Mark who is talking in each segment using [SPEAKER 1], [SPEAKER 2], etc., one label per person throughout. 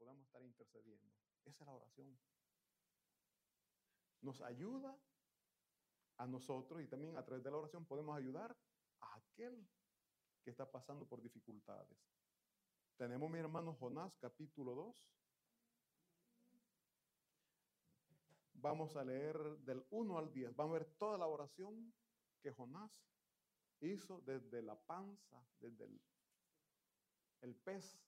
[SPEAKER 1] podamos estar intercediendo. Esa es la oración. Nos ayuda a nosotros y también a través de la oración podemos ayudar a aquel que está pasando por dificultades. Tenemos, mi hermano Jonás, capítulo 2. Vamos a leer del 1 al 10. Vamos a ver toda la oración que Jonás hizo desde la panza, desde el, el pez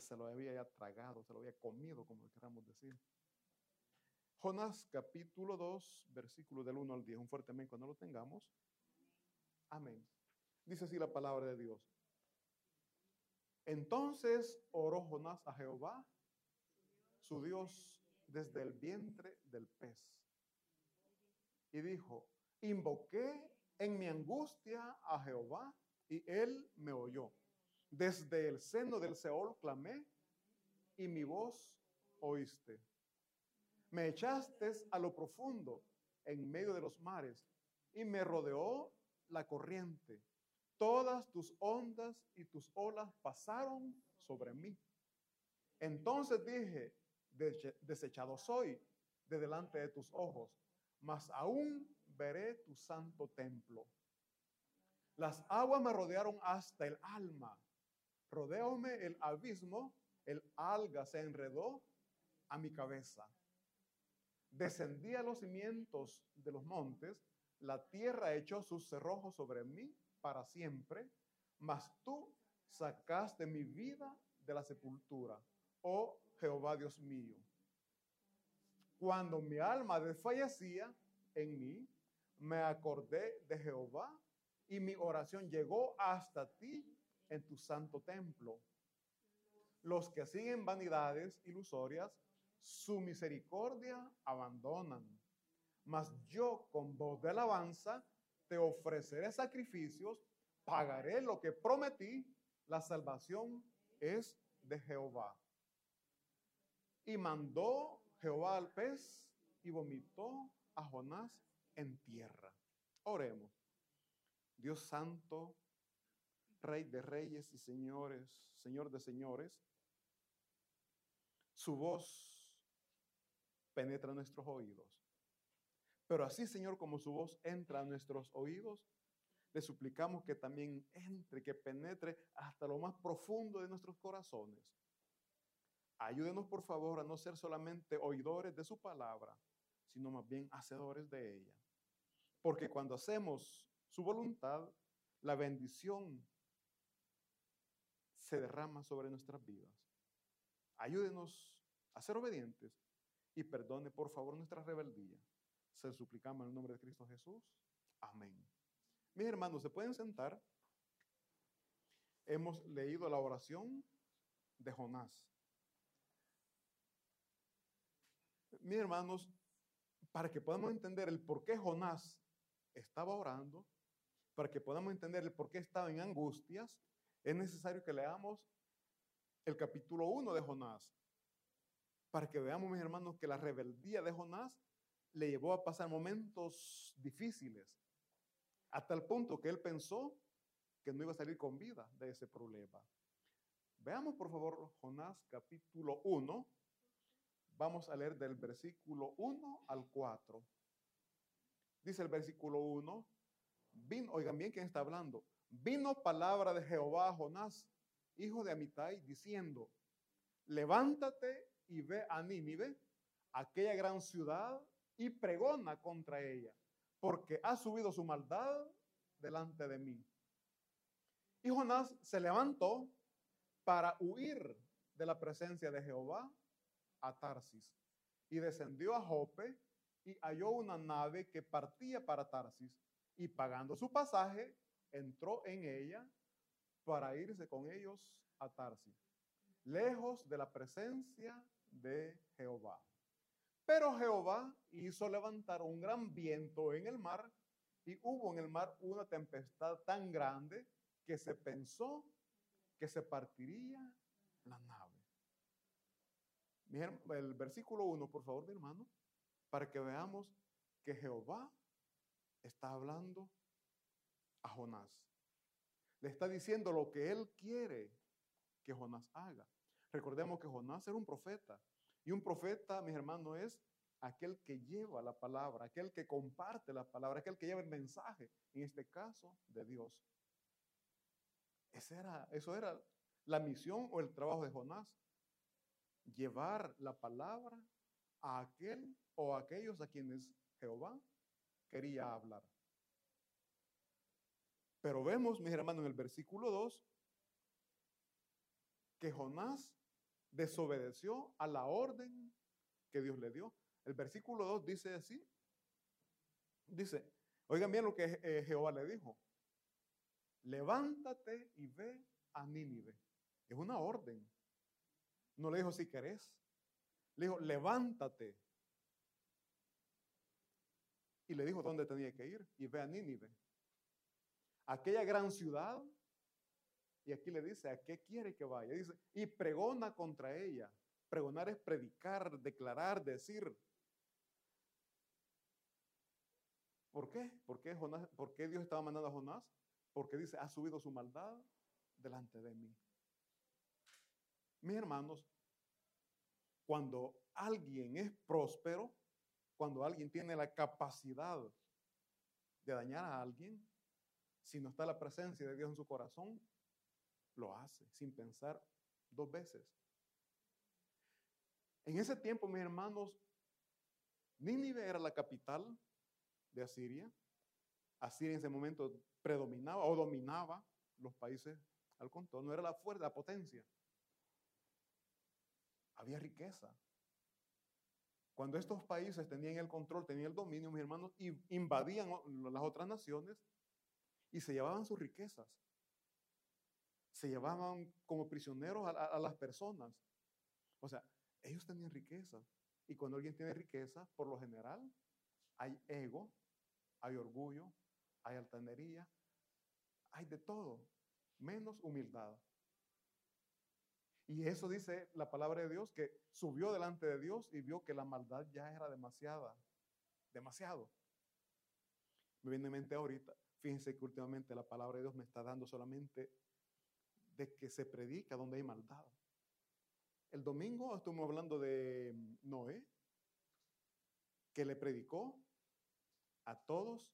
[SPEAKER 1] se lo había tragado, se lo había comido, como queramos decir. Jonás capítulo 2, versículo del 1 al 10. Un fuerte amén cuando lo tengamos. Amén. Dice así la palabra de Dios. Entonces oró Jonás a Jehová, su Dios, desde el vientre del pez. Y dijo, invoqué en mi angustia a Jehová y él me oyó. Desde el seno del Seol clamé y mi voz oíste. Me echaste a lo profundo en medio de los mares y me rodeó la corriente. Todas tus ondas y tus olas pasaron sobre mí. Entonces dije, desechado soy de delante de tus ojos, mas aún veré tu santo templo. Las aguas me rodearon hasta el alma. Rodeóme el abismo, el alga se enredó a mi cabeza. Descendí a los cimientos de los montes, la tierra echó sus cerrojos sobre mí para siempre, mas tú sacaste mi vida de la sepultura, oh Jehová Dios mío. Cuando mi alma desfallecía en mí, me acordé de Jehová y mi oración llegó hasta ti en tu santo templo. Los que siguen vanidades ilusorias, su misericordia abandonan. Mas yo con voz de alabanza te ofreceré sacrificios, pagaré lo que prometí, la salvación es de Jehová. Y mandó Jehová al pez y vomitó a Jonás en tierra. Oremos. Dios santo, Rey de reyes y señores, Señor de señores, su voz penetra nuestros oídos. Pero así, Señor, como su voz entra a nuestros oídos, le suplicamos que también entre, que penetre hasta lo más profundo de nuestros corazones. Ayúdenos, por favor, a no ser solamente oidores de su palabra, sino más bien hacedores de ella. Porque cuando hacemos su voluntad, la bendición se derrama sobre nuestras vidas. Ayúdenos a ser obedientes y perdone, por favor, nuestra rebeldía. Se suplicamos en el nombre de Cristo Jesús. Amén. Mis hermanos, ¿se pueden sentar? Hemos leído la oración de Jonás. Mis hermanos, para que podamos entender el por qué Jonás estaba orando, para que podamos entender el por qué estaba en angustias, es necesario que leamos el capítulo 1 de Jonás, para que veamos, mis hermanos, que la rebeldía de Jonás le llevó a pasar momentos difíciles, hasta el punto que él pensó que no iba a salir con vida de ese problema. Veamos, por favor, Jonás capítulo 1. Vamos a leer del versículo 1 al 4. Dice el versículo 1, vino, oigan bien quién está hablando, vino palabra de Jehová a Jonás, hijo de Amitai, diciendo, levántate y ve a Nínive, aquella gran ciudad, y pregona contra ella, porque ha subido su maldad delante de mí. Y Jonás se levantó para huir de la presencia de Jehová a Tarsis y descendió a Jope y halló una nave que partía para Tarsis y pagando su pasaje entró en ella para irse con ellos a Tarsis, lejos de la presencia de Jehová. Pero Jehová hizo levantar un gran viento en el mar y hubo en el mar una tempestad tan grande que se pensó que se partiría la nave. El versículo 1, por favor, mi hermano, para que veamos que Jehová está hablando a Jonás. Le está diciendo lo que él quiere que Jonás haga. Recordemos que Jonás era un profeta. Y un profeta, mis hermanos, es aquel que lleva la palabra, aquel que comparte la palabra, aquel que lleva el mensaje, en este caso, de Dios. era, eso era la misión o el trabajo de Jonás. Llevar la palabra a aquel o a aquellos a quienes Jehová quería hablar. Pero vemos, mis hermanos, en el versículo 2, que Jonás desobedeció a la orden que Dios le dio. El versículo 2 dice así, dice, oigan bien lo que eh, Jehová le dijo, levántate y ve a Nínive. Es una orden. No le dijo si querés, le dijo, levántate. Y le dijo dónde tenía que ir y ve a Nínive. Aquella gran ciudad y aquí le dice, ¿a qué quiere que vaya? Dice, y pregona contra ella. Pregonar es predicar, declarar, decir. ¿Por qué? ¿Por qué, Jonás, ¿Por qué Dios estaba mandando a Jonás? Porque dice, ha subido su maldad delante de mí. Mis hermanos, cuando alguien es próspero, cuando alguien tiene la capacidad de dañar a alguien, si no está la presencia de Dios en su corazón, lo hace sin pensar dos veces. En ese tiempo, mis hermanos, Nínive era la capital de Asiria. Asiria en ese momento predominaba o dominaba los países al contorno, era la fuerza, la potencia. Había riqueza. Cuando estos países tenían el control, tenían el dominio, mis hermanos, invadían las otras naciones y se llevaban sus riquezas se llevaban como prisioneros a, las personas. O sea, ellos tenían riqueza. Y cuando alguien tiene riqueza, por lo general, hay ego, hay orgullo, hay altanería, hay de todo, menos humildad. Y eso dice la palabra de Dios, que subió delante de Dios y vio que la maldad ya era demasiada, demasiado. Me viene en mente ahorita, fíjense que últimamente la palabra de Dios me está dando solamente de que se predica donde hay maldad. El domingo estuvimos hablando de Noé, que le predicó a todos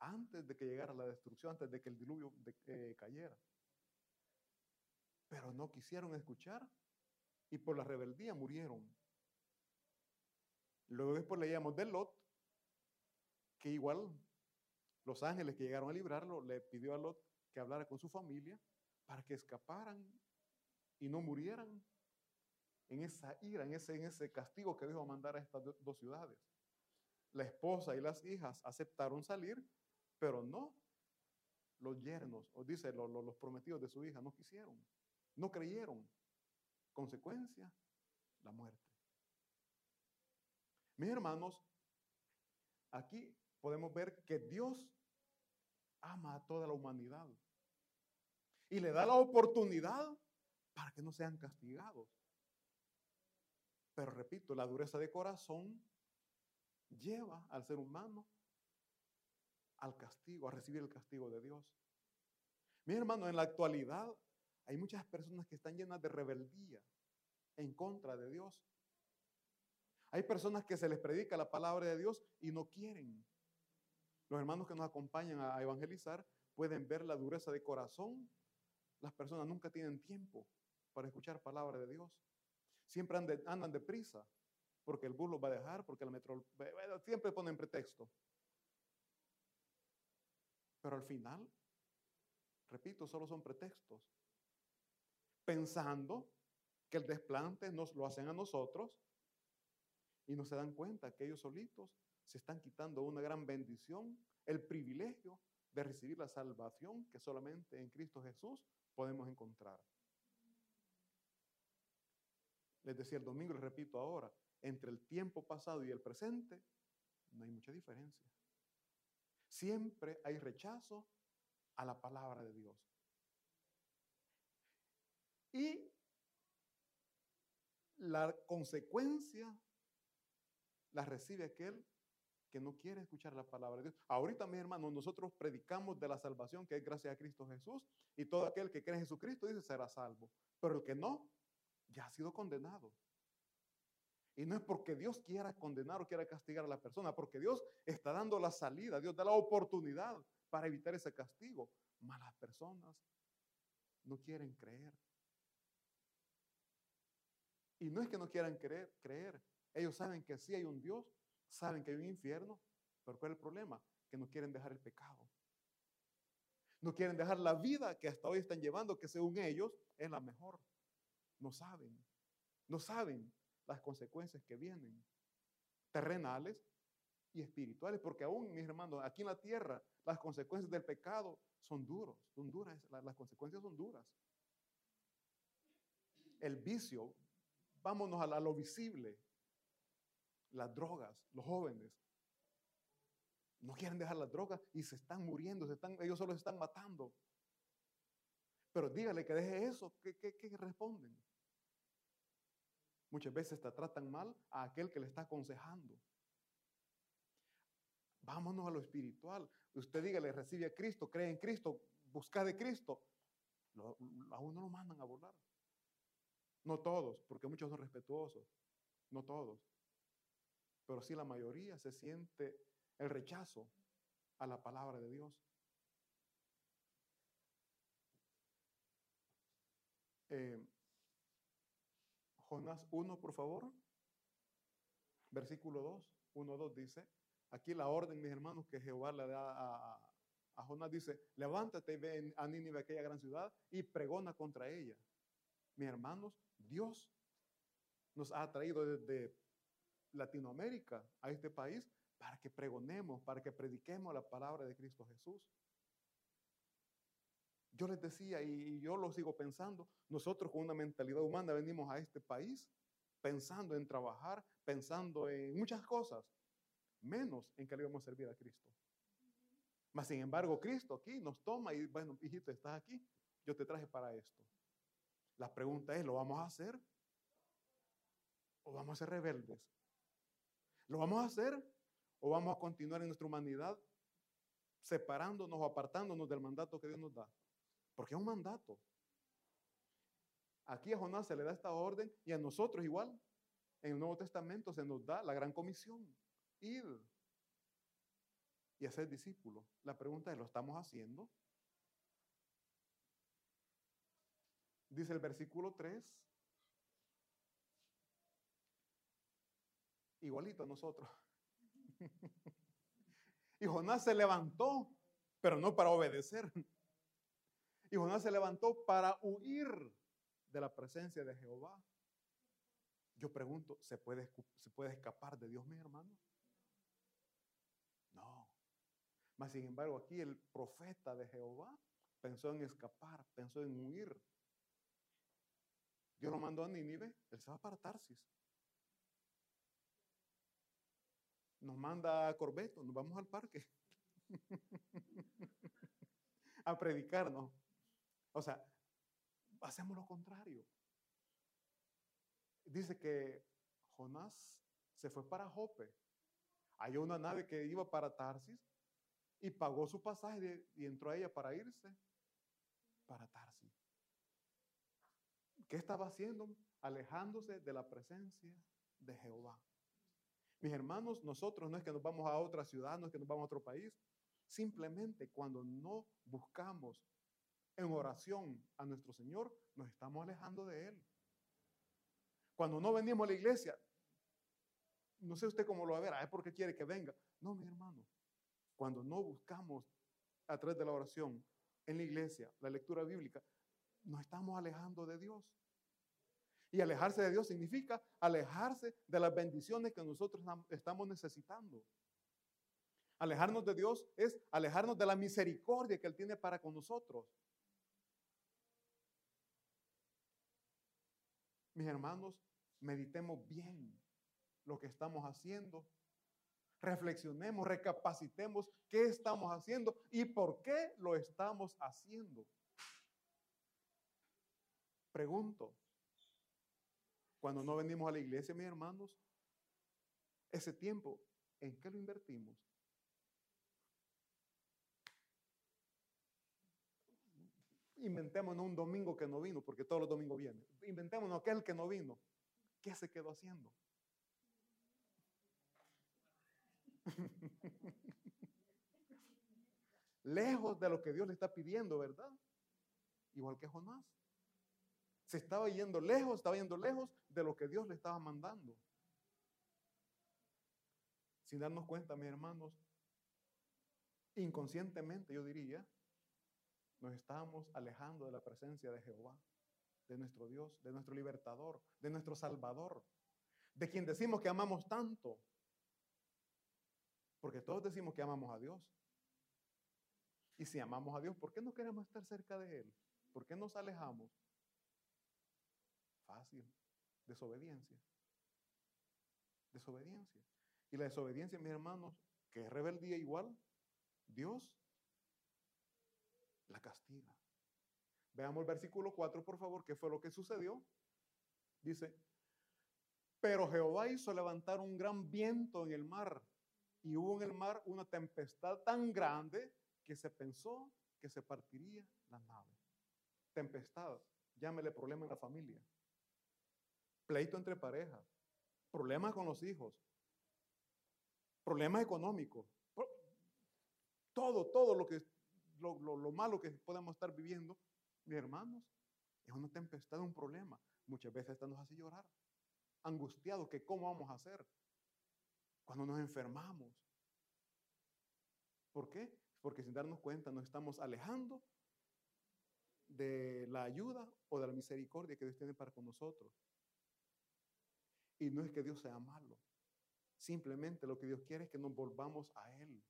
[SPEAKER 1] antes de que llegara la destrucción, antes de que el diluvio eh, cayera. Pero no quisieron escuchar y por la rebeldía murieron. Luego después leíamos de Lot, que igual los ángeles que llegaron a librarlo le pidió a Lot que hablara con su familia para que escaparan y no murieran en esa ira, en ese, en ese castigo que dijo mandar a estas dos ciudades. La esposa y las hijas aceptaron salir, pero no los yernos, o dice los prometidos de su hija, no quisieron, no creyeron. Consecuencia, la muerte. Mis hermanos, aquí podemos ver que Dios ama a toda la humanidad y le da la oportunidad para que no sean castigados. Pero repito, la dureza de corazón lleva al ser humano al castigo, a recibir el castigo de Dios. Mi hermano, en la actualidad hay muchas personas que están llenas de rebeldía en contra de Dios. Hay personas que se les predica la palabra de Dios y no quieren. Los hermanos que nos acompañan a evangelizar pueden ver la dureza de corazón las personas nunca tienen tiempo para escuchar palabra de Dios. Siempre andan, deprisa porque el bus los va a dejar, porque el metro... Siempre ponen pretexto. Pero al final, repito, solo son pretextos. Pensando que el desplante nos lo hacen a nosotros y no se dan cuenta que ellos solitos se están quitando una gran bendición, el privilegio de recibir la salvación que solamente en Cristo Jesús podemos encontrar. Les decía el domingo, les repito ahora, entre el tiempo pasado y el presente no hay mucha diferencia. Siempre hay rechazo a la palabra de Dios. Y la consecuencia la recibe aquel que no quiere escuchar la palabra de Dios. Ahorita, mis hermanos, nosotros predicamos de la salvación que es gracias a Cristo Jesús y todo aquel que cree en Jesucristo dice será salvo. Pero el que no, ya ha sido condenado. Y no es porque Dios quiera condenar o quiera castigar a la persona, porque Dios está dando la salida, Dios da la oportunidad para evitar ese castigo. Malas personas no quieren creer. Y no es que no quieran creer, creer. Ellos saben que sí hay un Dios, saben que hay un infierno, pero ¿cuál es el problema? Que no quieren dejar el pecado. No quieren dejar la vida que hasta hoy están llevando, que según ellos es la mejor. No saben, no saben las consecuencias que vienen, terrenales y espirituales, porque aún, mis hermanos, aquí en la tierra, las consecuencias del pecado son duros, son duras, las consecuencias son duras. El vicio, vámonos a, lo visible, las drogas, los jóvenes, no quieren dejar las drogas y se están muriendo, se están, ellos solo se están matando. Pero dígale que deje eso, ¿qué, qué, qué responden? Muchas veces te tratan mal a aquel que le está aconsejando. Vámonos a lo espiritual. Usted dígale, recibe a Cristo, cree en Cristo, busca de Cristo. a uno lo mandan a volar. No todos, porque muchos son respetuosos. No todos. Pero sí la mayoría se siente el rechazo a la palabra de Dios. Eh, Jonás 1, por favor. Versículo 2, 1, 2 dice, aquí la orden, mis hermanos, que Jehová le da a, a, Jonás, dice, levántate y ve a Nínive, aquella gran ciudad, y pregona contra ella. Mis hermanos, Dios nos ha traído desde Latinoamérica a este país para que pregonemos, para que prediquemos la palabra de Cristo Jesús. Yo les decía, y yo lo sigo pensando, nosotros con una mentalidad humana venimos a este país pensando en trabajar, pensando en muchas cosas, menos en que le vamos a servir a Cristo. Mas, sin embargo, Cristo aquí nos toma y, bueno, hijito, estás aquí, yo te traje para esto. La pregunta es, ¿lo vamos a hacer? ¿O vamos a ser rebeldes? ¿Lo vamos a hacer? ¿O vamos a continuar en nuestra humanidad separándonos o apartándonos del mandato que Dios nos da? Porque es un mandato. Aquí a Jonás se le da esta orden y a nosotros igual. En el Nuevo Testamento se nos da la gran comisión. Ir y hacer discípulos. La pregunta es, ¿lo estamos haciendo? Dice el versículo 3. Igualito a nosotros. y Jonás se levantó, pero no para obedecer. Y Jonás se levantó para huir de la presencia de Jehová. Yo pregunto, ¿se puede, ¿se puede escapar de Dios, mis hermanos? No. Mas sin embargo, aquí el profeta de Jehová pensó en escapar, pensó en huir. Dios lo mandó a Nínive, él se va para Tarsis. Nos manda a Corbeto, nos vamos al parque a predicarnos. O sea, hacemos lo contrario. Dice que Jonás se fue para Jope. Hay una nave que iba para Tarsis y pagó su pasaje y entró a ella para irse para Tarsis. ¿Qué estaba haciendo? Alejándose de la presencia de Jehová. Mis hermanos, nosotros no es que nos vamos a otra ciudad, no es que nos vamos a otro país. Simplemente cuando no buscamos en oración a nuestro Señor, nos estamos alejando de Él. Cuando no venimos a la iglesia, no sé usted cómo lo va a ver, es porque quiere que venga. No, mi hermano, cuando no buscamos a través de la oración en la iglesia, la lectura bíblica, nos estamos alejando de Dios. Y alejarse de Dios significa alejarse de las bendiciones que nosotros estamos necesitando. Alejarnos de Dios es alejarnos de la misericordia que Él tiene para con nosotros. Mis hermanos, meditemos bien lo que estamos haciendo. Reflexionemos, recapacitemos qué estamos haciendo y por qué lo estamos haciendo. Pregunto, cuando no venimos a la iglesia, mis hermanos, ese tiempo, ¿en qué lo invertimos? Inventémonos un domingo que no vino, porque todos los domingos viene. Inventémonos aquel que no vino. ¿Qué se quedó haciendo? Lejos de lo que Dios le está pidiendo, ¿verdad? Igual que Jonás. Se estaba yendo lejos, estaba yendo lejos de lo que Dios le estaba mandando. Sin darnos cuenta, mis hermanos, inconscientemente yo diría, nos estamos alejando de la presencia de Jehová, de nuestro Dios, de nuestro libertador, de nuestro Salvador, de quien decimos que amamos tanto. Porque todos decimos que amamos a Dios. Y si amamos a Dios, ¿por qué no queremos estar cerca de Él? ¿Por qué nos alejamos? Fácil. Desobediencia. Desobediencia. Y la desobediencia, mis hermanos, que es rebeldía igual, Dios la castiga. Veamos el versículo 4, por favor, qué fue lo que sucedió. Dice, pero Jehová hizo levantar un gran viento en el mar y hubo en el mar una tempestad tan grande que se pensó que se partiría la nave. Tempestad, llámele problema en la familia, pleito entre parejas, problemas con los hijos, problemas económicos, todo, todo lo que lo, lo, malo que podemos estar viviendo, mis hermanos, es una tempestad, un problema. Muchas veces esto nos hace llorar, angustiados que cómo vamos a hacer cuando nos enfermamos. ¿Por qué? Porque sin darnos cuenta nos estamos alejando de la ayuda o de la misericordia que Dios tiene para con nosotros. Y no es que Dios sea malo. Simplemente lo que Dios quiere es que nos volvamos a Él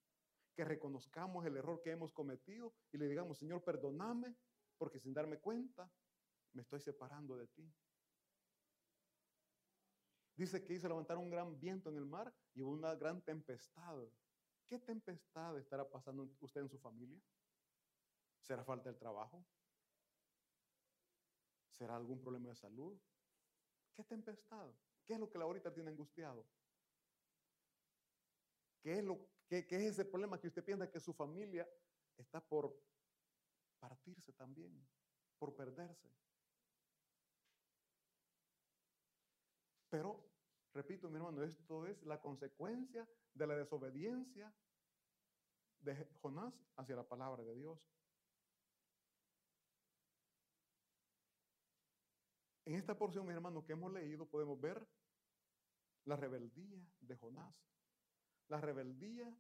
[SPEAKER 1] que reconozcamos el error que hemos cometido y le digamos, Señor, perdóname, porque sin darme cuenta me estoy separando de ti. Dice que hizo levantar un gran viento en el mar y hubo una gran tempestad. ¿Qué tempestad estará pasando usted en su familia? ¿Será falta del trabajo? ¿Será algún problema de salud? ¿Qué tempestad? ¿Qué es lo que la ahorita tiene angustiado? ¿Qué es lo ¿Qué, es ese problema que usted piensa que su familia está por partirse también, por perderse? Pero, repito, mi hermano, esto es la consecuencia de la desobediencia de Jonás hacia la palabra de Dios. En esta porción, mi hermano, que hemos leído, podemos ver la rebeldía de Jonás la rebeldía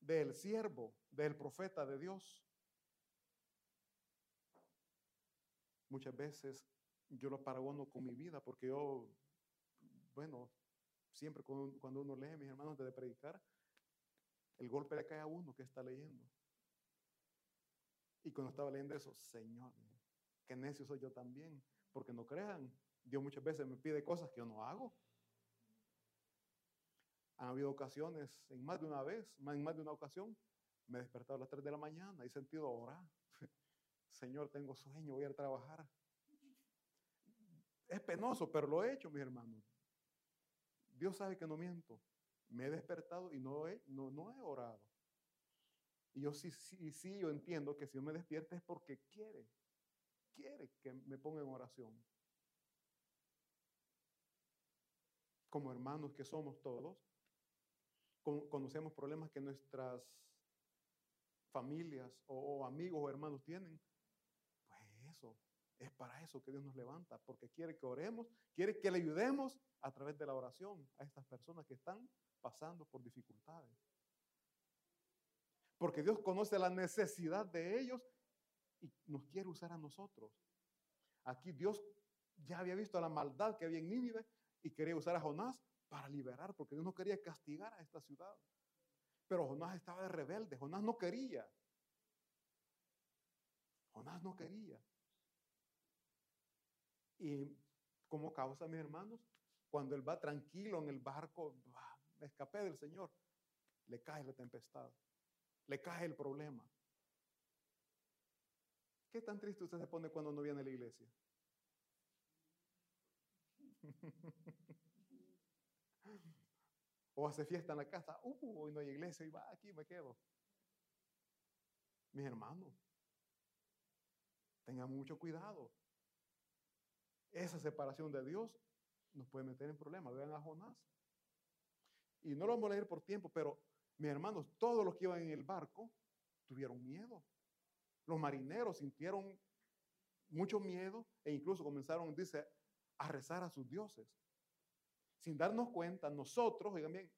[SPEAKER 1] del siervo, del profeta de Dios. Muchas veces yo lo paragono con mi vida porque yo, bueno, siempre cuando uno lee, mis hermanos, antes de predicar, el golpe le cae a uno que está leyendo. Y cuando estaba leyendo eso, Señor, qué necio soy yo también, porque no crean, Dios muchas veces me pide cosas que yo no hago. Han habido ocasiones, en más de una vez, en más de una ocasión, me he despertado a las 3 de la mañana y he sentido orar. Señor, tengo sueño, voy a, trabajar. Es penoso, pero lo he hecho, mis hermanos. Dios sabe que no miento. Me he despertado y no he, no, no he orado. Y yo sí, sí, sí, yo entiendo que si yo me despierto es porque quiere, quiere que me ponga en oración. Como hermanos que somos todos, conocemos problemas que nuestras familias o, amigos o hermanos tienen, pues eso, es para eso que Dios nos levanta, porque quiere que oremos, quiere que le ayudemos a través de la oración a estas personas que están pasando por dificultades. Porque Dios conoce la necesidad de ellos y nos quiere usar a nosotros. Aquí Dios ya había visto la maldad que había en Nínive y quería usar a Jonás para liberar, porque Dios no quería castigar a esta ciudad. Pero Jonás estaba de rebelde, Jonás no quería. Jonás no quería. Y como causa, mis hermanos, cuando él va tranquilo en el barco, me escapé del Señor, le cae la tempestad, le cae el problema. ¿Qué tan triste usted se pone cuando no viene a la iglesia? O hace fiesta en la casa, uh, hoy no hay iglesia y va aquí, me quedo. Mis hermanos, Tengan mucho cuidado. Esa separación de Dios nos puede meter en problemas. Vean a Jonás. Y no lo vamos a leer por tiempo, pero mis hermanos, todos los que iban en el barco tuvieron miedo. Los marineros sintieron mucho miedo e incluso comenzaron, dice, a rezar a sus dioses. Sin darnos cuenta, nosotros, oigan bien,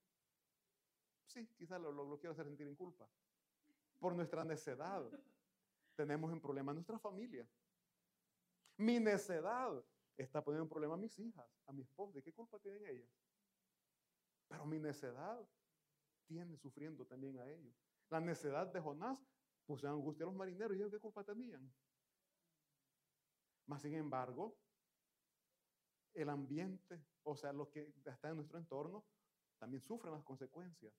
[SPEAKER 1] sí, quizás lo, lo, quiero hacer sentir en culpa. Por nuestra necedad, tenemos un problema en nuestra familia. Mi necedad está poniendo un problema a mis hijas, a mi esposa. ¿De qué culpa tienen ellas? Pero mi necedad tiene sufriendo también a ellos. La necedad de Jonás puso angustia a los marineros. ¿Y ellos qué culpa tenían? Mas, sin embargo, el ambiente, o sea, lo que está en nuestro entorno, también sufren las consecuencias.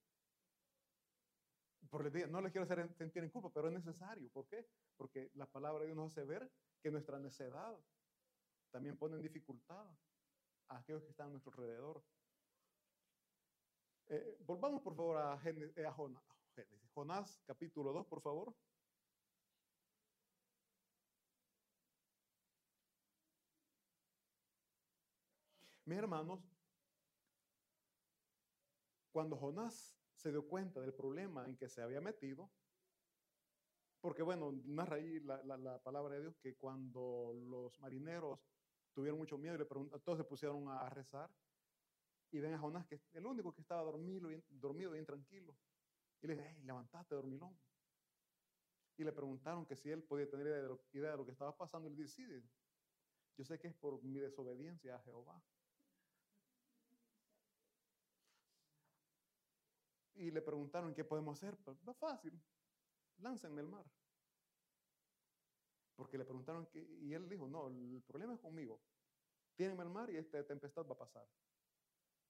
[SPEAKER 1] Por no les quiero hacer sentir en culpa, pero es necesario. ¿Por qué? Porque la palabra de Dios nos hace ver que nuestra necedad también pone en dificultad a aquellos que están a nuestro alrededor. Eh, volvamos por favor a, eh, a Jonás, Jonás capítulo 2, por favor. Mis hermanos, cuando Jonás se dio cuenta del problema en que se había metido, porque bueno, narra ahí la, la, palabra de Dios que cuando los marineros tuvieron mucho miedo y le preguntaron, todos se pusieron a, rezar y ven a Jonás que es el único que estaba dormido, dormido bien tranquilo. Y le dice, hey, levantate, dormilón. Y le preguntaron que si él podía tener idea de, lo, que estaba pasando. Y le dice, sí, yo sé que es por mi desobediencia a Jehová. Y le preguntaron, ¿qué podemos hacer? Pues no fácil, láncenme el mar. Porque le preguntaron, que, y él dijo, no, el problema es conmigo. Tírenme el mar y esta tempestad va a pasar.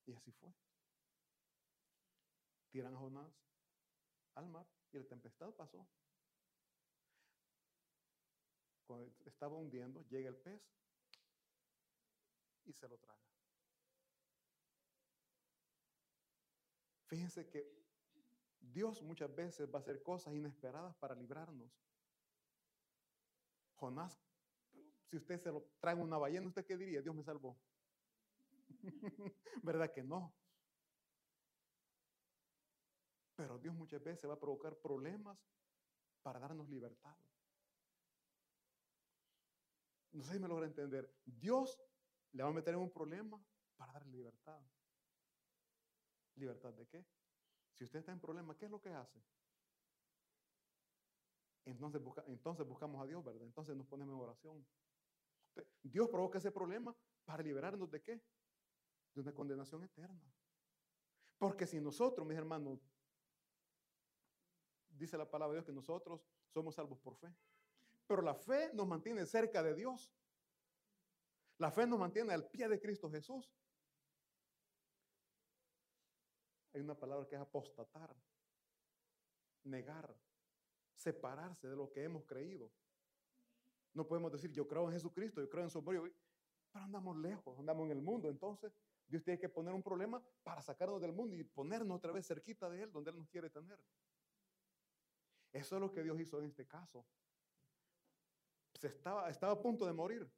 [SPEAKER 1] Y así fue. Tiran a Jonás al mar y la tempestad pasó. Cuando estaba hundiendo, llega el pez y se lo traga. Fíjense que Dios muchas veces va a hacer cosas inesperadas para librarnos. Jonás, si usted se lo trae una ballena, ¿usted qué diría? Dios me salvó. ¿Verdad que no? Pero Dios muchas veces va a provocar problemas para darnos libertad. No sé si me logra entender. Dios le va a meter en un problema para darle libertad. ¿Libertad de qué? Si usted está en problema, ¿qué es lo que hace? Entonces, entonces buscamos a Dios, ¿verdad? Entonces nos ponemos en oración. Dios provoca ese problema para liberarnos de qué? De una condenación eterna. Porque si nosotros, mis hermanos, dice la palabra de Dios que nosotros somos salvos por fe. Pero la fe nos mantiene cerca de Dios. La fe nos mantiene al pie de Cristo Jesús. Hay una palabra que es apostatar, negar, separarse de lo que hemos creído. No podemos decir, yo creo en Jesucristo, yo creo en su amor, pero andamos lejos, andamos en el mundo. Entonces, Dios tiene que poner un problema para sacarnos del mundo y ponernos otra vez cerquita de Él, donde Él nos quiere tener. Eso es lo que Dios hizo en este caso. Se estaba, estaba a punto de morir.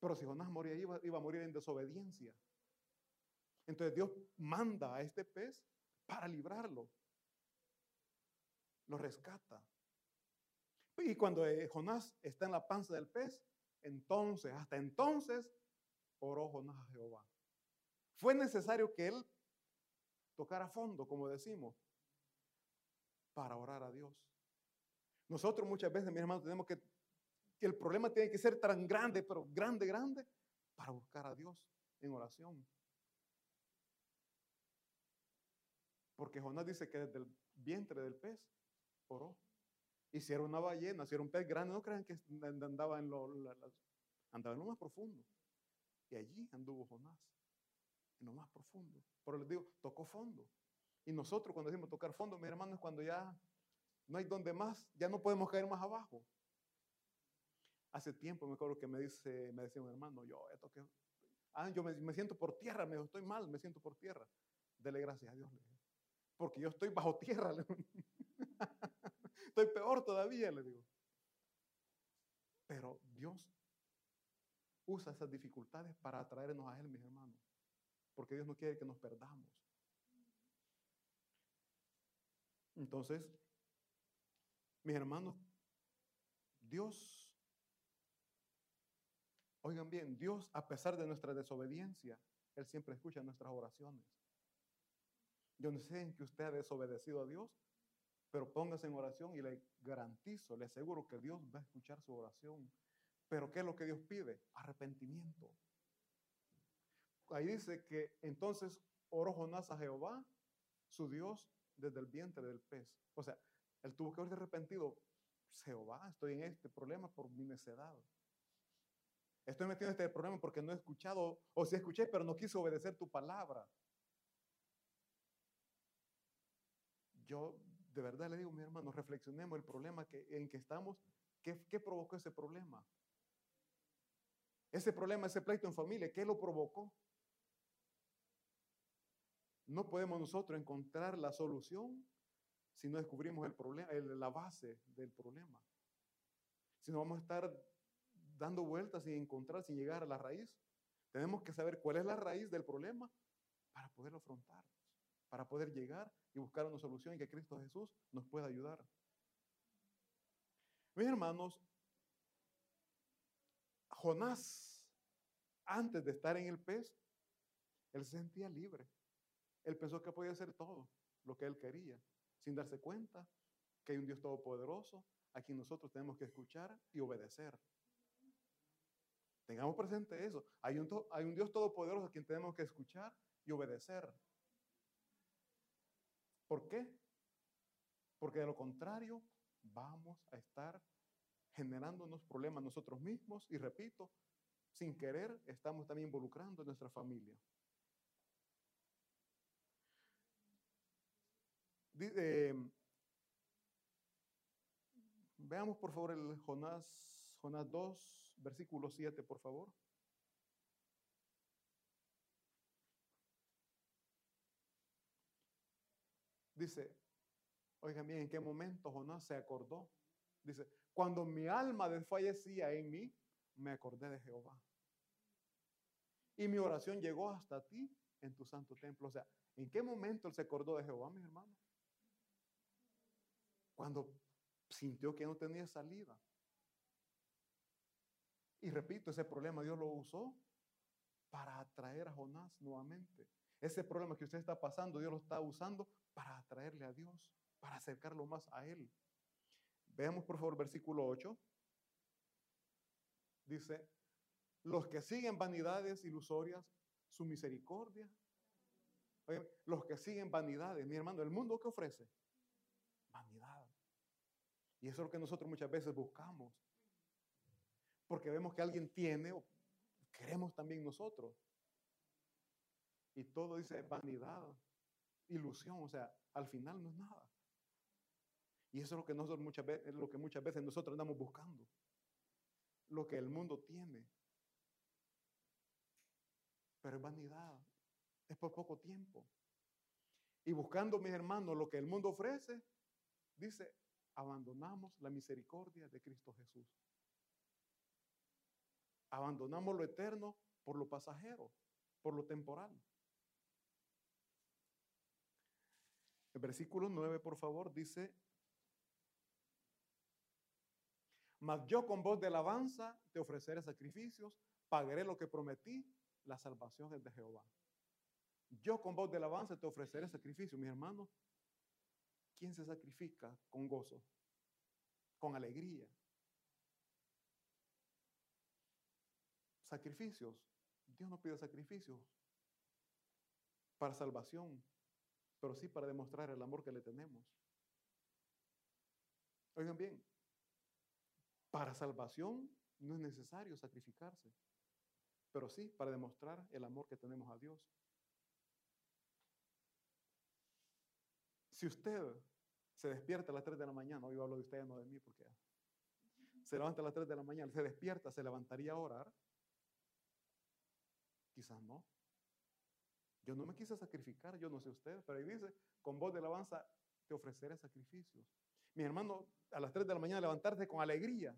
[SPEAKER 1] Pero si Jonás moría, iba, iba a morir en desobediencia. Entonces Dios manda a este pez para librarlo. Lo rescata. Y cuando eh, Jonás está en la panza del pez, entonces, hasta entonces, oró Jonás a Jehová. Fue necesario que él tocara fondo, como decimos, para orar a Dios. Nosotros muchas veces, mis hermanos, tenemos que, el problema tiene que ser tan grande, pero grande, grande, para buscar a Dios en oración. Porque Jonás dice que desde el vientre del pez oró. Y si era una ballena, si era un pez grande, no crean que andaba en lo, andaba en lo más profundo. Y allí anduvo Jonás, en lo más profundo. Pero les digo, tocó fondo. Y nosotros cuando decimos tocar fondo, mi hermano, es cuando ya no hay donde más, ya no podemos caer más abajo. Hace tiempo me acuerdo que me, dice, me decía un hermano, yo toqué, ah, yo me, siento por tierra, me estoy mal, me siento por tierra. Dele gracias a Dios. Le porque yo estoy bajo tierra. estoy peor todavía, le digo. Pero Dios usa esas dificultades para atraernos a Él, mis hermanos. Porque Dios no quiere que nos perdamos. Entonces, mis hermanos, Dios, oigan bien, Dios, a pesar de nuestra desobediencia, Él siempre escucha nuestras oraciones. Yo no sé en que usted ha desobedecido a Dios, pero póngase en oración y le garantizo, le aseguro que Dios va a escuchar su oración. Pero ¿qué es lo que Dios pide? Arrepentimiento. Ahí dice que entonces oró Jonás a Jehová, su Dios, desde el vientre del pez. O sea, él tuvo que haberse arrepentido. Jehová, estoy en este problema por mi necedad. Estoy metido en este problema porque no he escuchado, o si escuché, pero no quise obedecer tu palabra. Yo de verdad le digo, mi hermano, reflexionemos el problema que, en que estamos. ¿Qué, ¿Qué provocó ese problema? Ese problema, ese pleito en familia, ¿qué lo provocó? No podemos nosotros encontrar la solución si no descubrimos el problema, la base del problema. Si no vamos a estar dando vueltas sin encontrar, sin llegar a la raíz. Tenemos que saber cuál es la raíz del problema para poderlo afrontar, para poder llegar y buscar una solución y que Cristo Jesús nos pueda ayudar. Mis hermanos, Jonás, antes de estar en el pez, él se sentía libre. Él pensó que podía hacer todo lo que él quería, sin darse cuenta que hay un Dios todopoderoso a quien nosotros tenemos que escuchar y obedecer. Tengamos presente eso. Hay un, hay un Dios todopoderoso a quien tenemos que escuchar y obedecer. ¿Por qué? Porque de lo contrario vamos a estar generándonos problemas nosotros mismos y repito, sin querer estamos también involucrando a nuestra familia. Eh, veamos por favor el Jonás, Jonás 2, versículo 7, por favor. Dice, oigan bien, ¿en qué momento Jonás se acordó? Dice, cuando mi alma desfallecía en mí, me acordé de Jehová. Y mi oración llegó hasta ti en tu santo templo. O sea, ¿en qué momento él se acordó de Jehová, mis hermanos? Cuando sintió que no tenía salida. Y repito, ese problema Dios lo usó para atraer a Jonás nuevamente. Ese problema que usted está pasando, Dios lo está usando para atraerle a Dios, para acercarlo más a Él. Veamos por favor versículo 8. Dice, los que siguen vanidades ilusorias, su misericordia. los que siguen vanidades, mi hermano, el mundo que ofrece. Y eso es lo que nosotros muchas veces buscamos. Porque vemos que alguien tiene o queremos también nosotros. Y todo dice vanidad, ilusión, o sea, al final no es nada. Y eso es lo que nosotros muchas veces, lo que muchas veces nosotros andamos buscando. Lo que el mundo tiene. Pero es vanidad. Es por poco tiempo. Y buscando, mis hermanos, lo que el mundo ofrece, dice, abandonamos la misericordia de Cristo Jesús. Abandonamos lo eterno por lo pasajero, por lo temporal. El versículo 9, por favor, dice, mas yo con voz de alabanza te ofreceré sacrificios, pagaré lo que prometí, la salvación es de Jehová. Yo con voz de alabanza te ofreceré sacrificios, mis hermanos. ¿Quién se sacrifica con gozo? Con alegría. Sacrificios. Dios no pide sacrificios para salvación pero sí para demostrar el amor que le tenemos. Oigan bien, para salvación no es necesario sacrificarse, pero sí para demostrar el amor que tenemos a Dios. Si usted se despierta a las 3 de la mañana, hoy hablo de usted, no de mí, porque se levanta a las 3 de la mañana, se despierta, se levantaría a orar, quizás no. Yo no me quise sacrificar, yo no sé usted, pero ahí dice, con voz de alabanza te ofreceré sacrificios. Mi hermano, a las 3 de la mañana levantarse con alegría.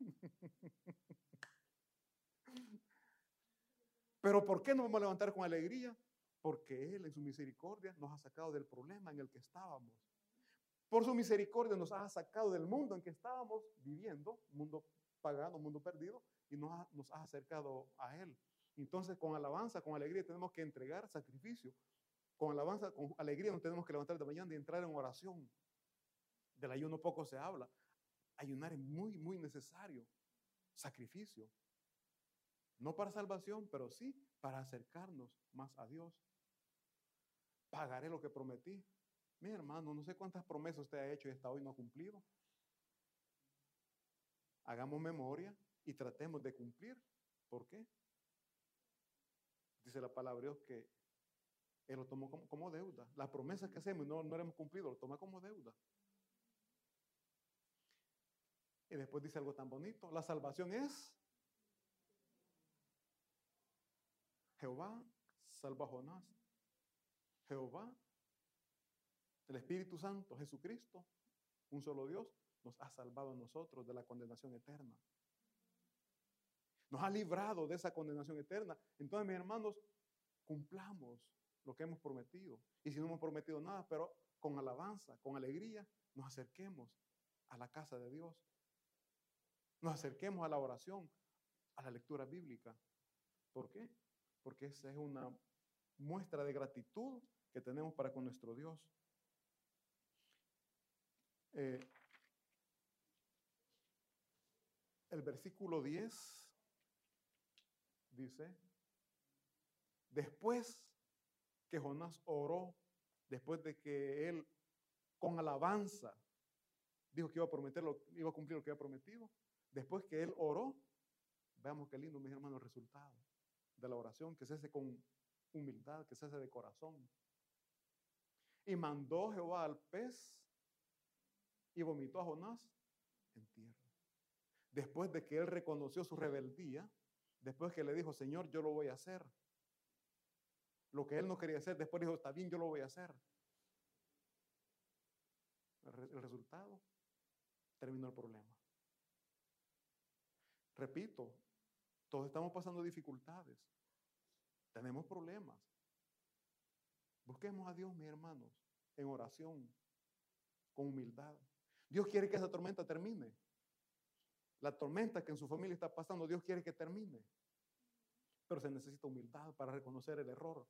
[SPEAKER 1] Pero ¿por qué no vamos a levantar con alegría? Porque Él en su misericordia nos ha sacado del problema en el que estábamos. Por su misericordia nos ha sacado del mundo en que estábamos viviendo, mundo pagano, mundo perdido, y nos ha, nos ha acercado a Él. Entonces, con alabanza, con alegría, tenemos que entregar sacrificio. Con alabanza, con alegría, nos tenemos que levantar de mañana y entrar en oración. Del ayuno poco se habla. Ayunar es muy, muy necesario. Sacrificio. No para salvación, pero sí para acercarnos más a Dios. Pagaré lo que prometí. Mi hermano, no sé cuántas promesas usted ha hecho y hasta hoy no ha cumplido. Hagamos memoria y tratemos de cumplir. ¿Por qué? Dice la palabra Dios que Él lo tomó como, deuda. Las promesas que hacemos no, no hemos cumplido, lo toma como deuda. Y después dice algo tan bonito. La salvación es Jehová salva a Jonás. Jehová, el Espíritu Santo, Jesucristo, un solo Dios, nos ha salvado a nosotros de la condenación eterna. Nos ha librado de esa condenación eterna. Entonces, mis hermanos, cumplamos lo que hemos prometido. Y si no hemos prometido nada, pero con alabanza, con alegría, nos acerquemos a la casa de Dios. Nos acerquemos a la oración, a la lectura bíblica. ¿Por qué? Porque esa es una muestra de gratitud que tenemos para con nuestro Dios. Eh, el versículo 10 dice, después que Jonás oró, después de que él con alabanza dijo que iba a prometer iba a cumplir lo que había prometido, después que él oró, veamos qué lindo, mis hermanos, el resultado de la oración, que se hace con humildad, que se hace de corazón. Y mandó Jehová al pez y vomitó a Jonás en tierra. Después de que él reconoció su rebeldía, después que le dijo, Señor, yo lo voy a hacer. Lo que él no quería hacer, después dijo, está bien, yo lo voy a hacer. El, resultado, terminó el problema. Repito, todos estamos pasando dificultades. Tenemos problemas. Busquemos a Dios, mis hermanos, en oración, con humildad. Dios quiere que esa tormenta termine. La tormenta que en su familia está pasando, Dios quiere que termine. Pero se necesita humildad para reconocer el error.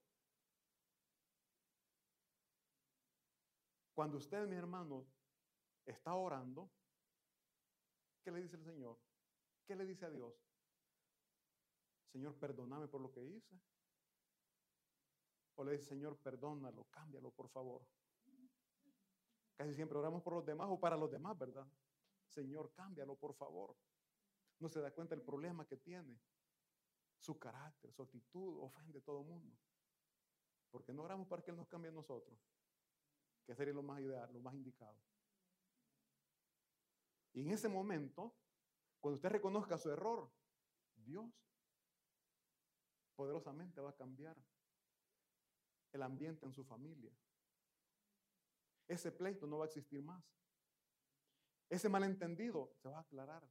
[SPEAKER 1] Cuando usted, mis hermanos, está orando, ¿qué le dice el Señor? ¿Qué le dice a Dios? Señor, perdóname por lo que hice. O le dice, Señor, perdónalo, cámbialo, por favor. Casi siempre oramos por los demás o para los demás, ¿verdad? Señor, cámbialo, por favor. No se da cuenta del problema que tiene. Su carácter, su actitud ofende a todo el mundo. Porque no oramos para que Él nos cambie a nosotros. Que sería lo más ideal, lo más indicado. Y en ese momento, cuando usted reconozca su error, Dios poderosamente va a cambiar el ambiente en su familia. Ese pleito no va a existir más. Ese malentendido se va a aclarar.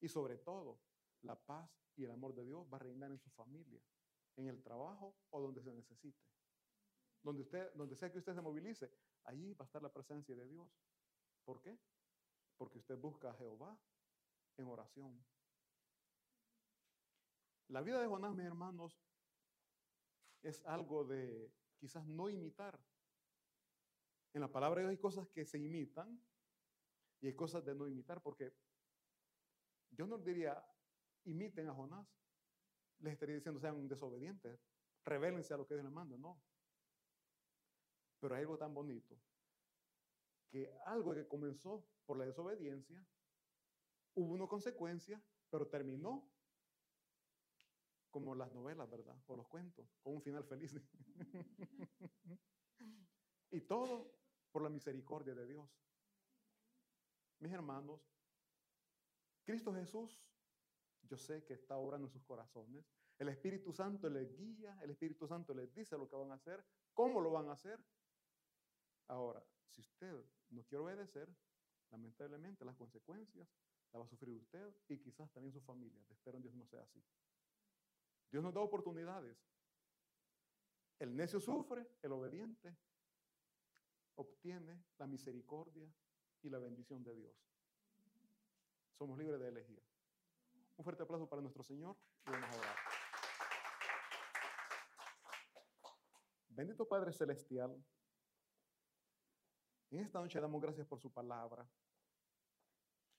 [SPEAKER 1] Y sobre todo, la paz y el amor de Dios va a reinar en su familia, en el trabajo o donde se necesite. Donde, usted, donde sea que usted se movilice, allí va a estar la presencia de Dios. ¿Por qué? Porque usted busca a Jehová en oración. La vida de Jonás, mis hermanos, es algo de quizás no imitar. En la palabra de Dios hay cosas que se imitan y hay cosas de no imitar, porque yo no diría, imiten a Jonás. Les estaría diciendo, sean desobedientes, revélense a lo que Dios les manda, no. Pero hay algo tan bonito, que algo que comenzó por la desobediencia, hubo una consecuencia, pero terminó como las novelas, ¿verdad? O los cuentos, con un final feliz. y todo por la misericordia de Dios. Mis hermanos, Cristo Jesús, yo sé que está obrando en sus corazones. El Espíritu Santo les guía, el Espíritu Santo les dice lo que van a hacer, cómo lo van a hacer. Ahora, si usted no quiere obedecer, lamentablemente las consecuencias la va a sufrir usted y quizás también su familia. Espero en Dios no sea así. Dios nos da oportunidades. El necio sufre, el obediente obtiene la misericordia y la bendición de Dios. Somos libres de elegir. Un fuerte aplauso para nuestro Señor y vamos a orar. Bendito Padre Celestial, en esta noche damos gracias por su palabra.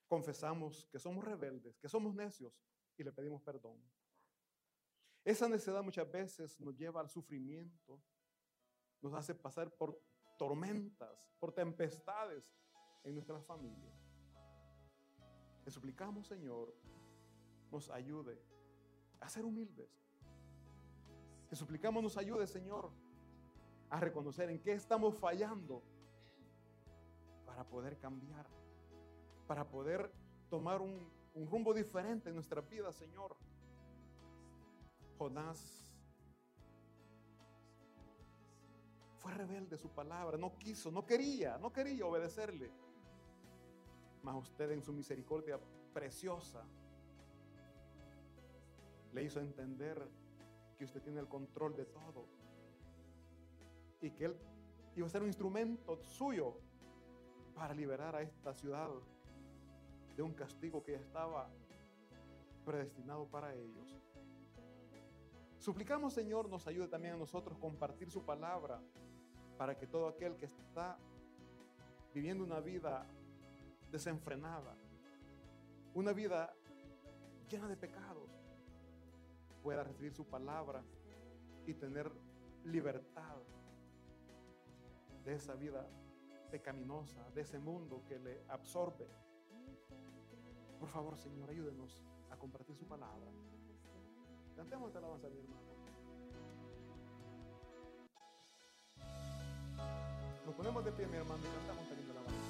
[SPEAKER 1] Confesamos que somos rebeldes, que somos necios y le pedimos perdón. Esa necedad muchas veces nos lleva al sufrimiento, nos hace pasar por tormentas, por tempestades en nuestras familias. Le suplicamos, Señor, nos ayude a ser humildes. Le suplicamos nos ayude, Señor, a reconocer en qué estamos fallando para poder cambiar, para poder tomar un, un rumbo diferente en nuestra vida, Señor. Jonás fue rebelde su palabra, no quiso, no quería, no quería obedecerle. Mas usted en su misericordia preciosa le hizo entender que usted tiene el control de todo y que él iba a ser un instrumento suyo para liberar a esta ciudad de un castigo que ya estaba predestinado para ellos. Suplicamos, Señor, nos ayude también a nosotros compartir su palabra para que todo aquel que está viviendo una vida desenfrenada, una vida llena de pecados, pueda recibir su palabra y tener libertad de esa vida pecaminosa, de ese mundo que le absorbe. Por favor, Señor, ayúdenos a compartir su palabra. Cantemos esta alabanza, mi hermano. Nos ponemos de pie, mi hermano, y cantamos esta linda alabanza.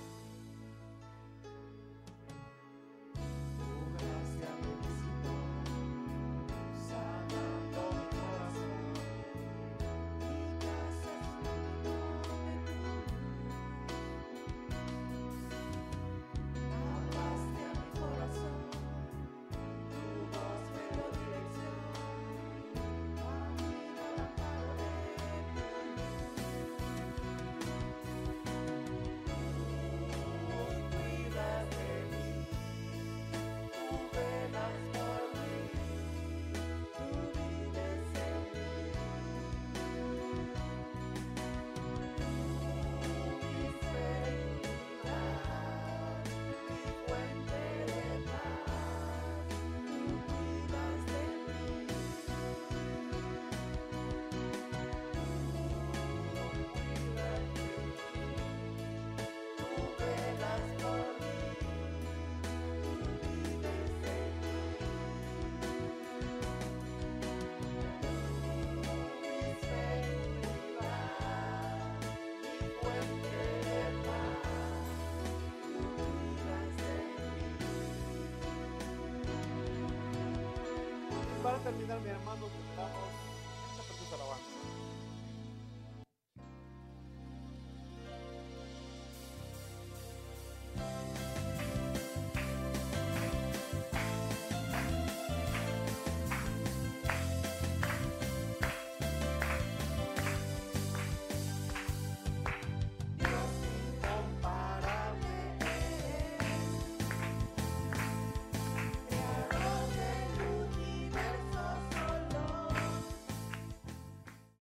[SPEAKER 1] Terminar, mi hermano,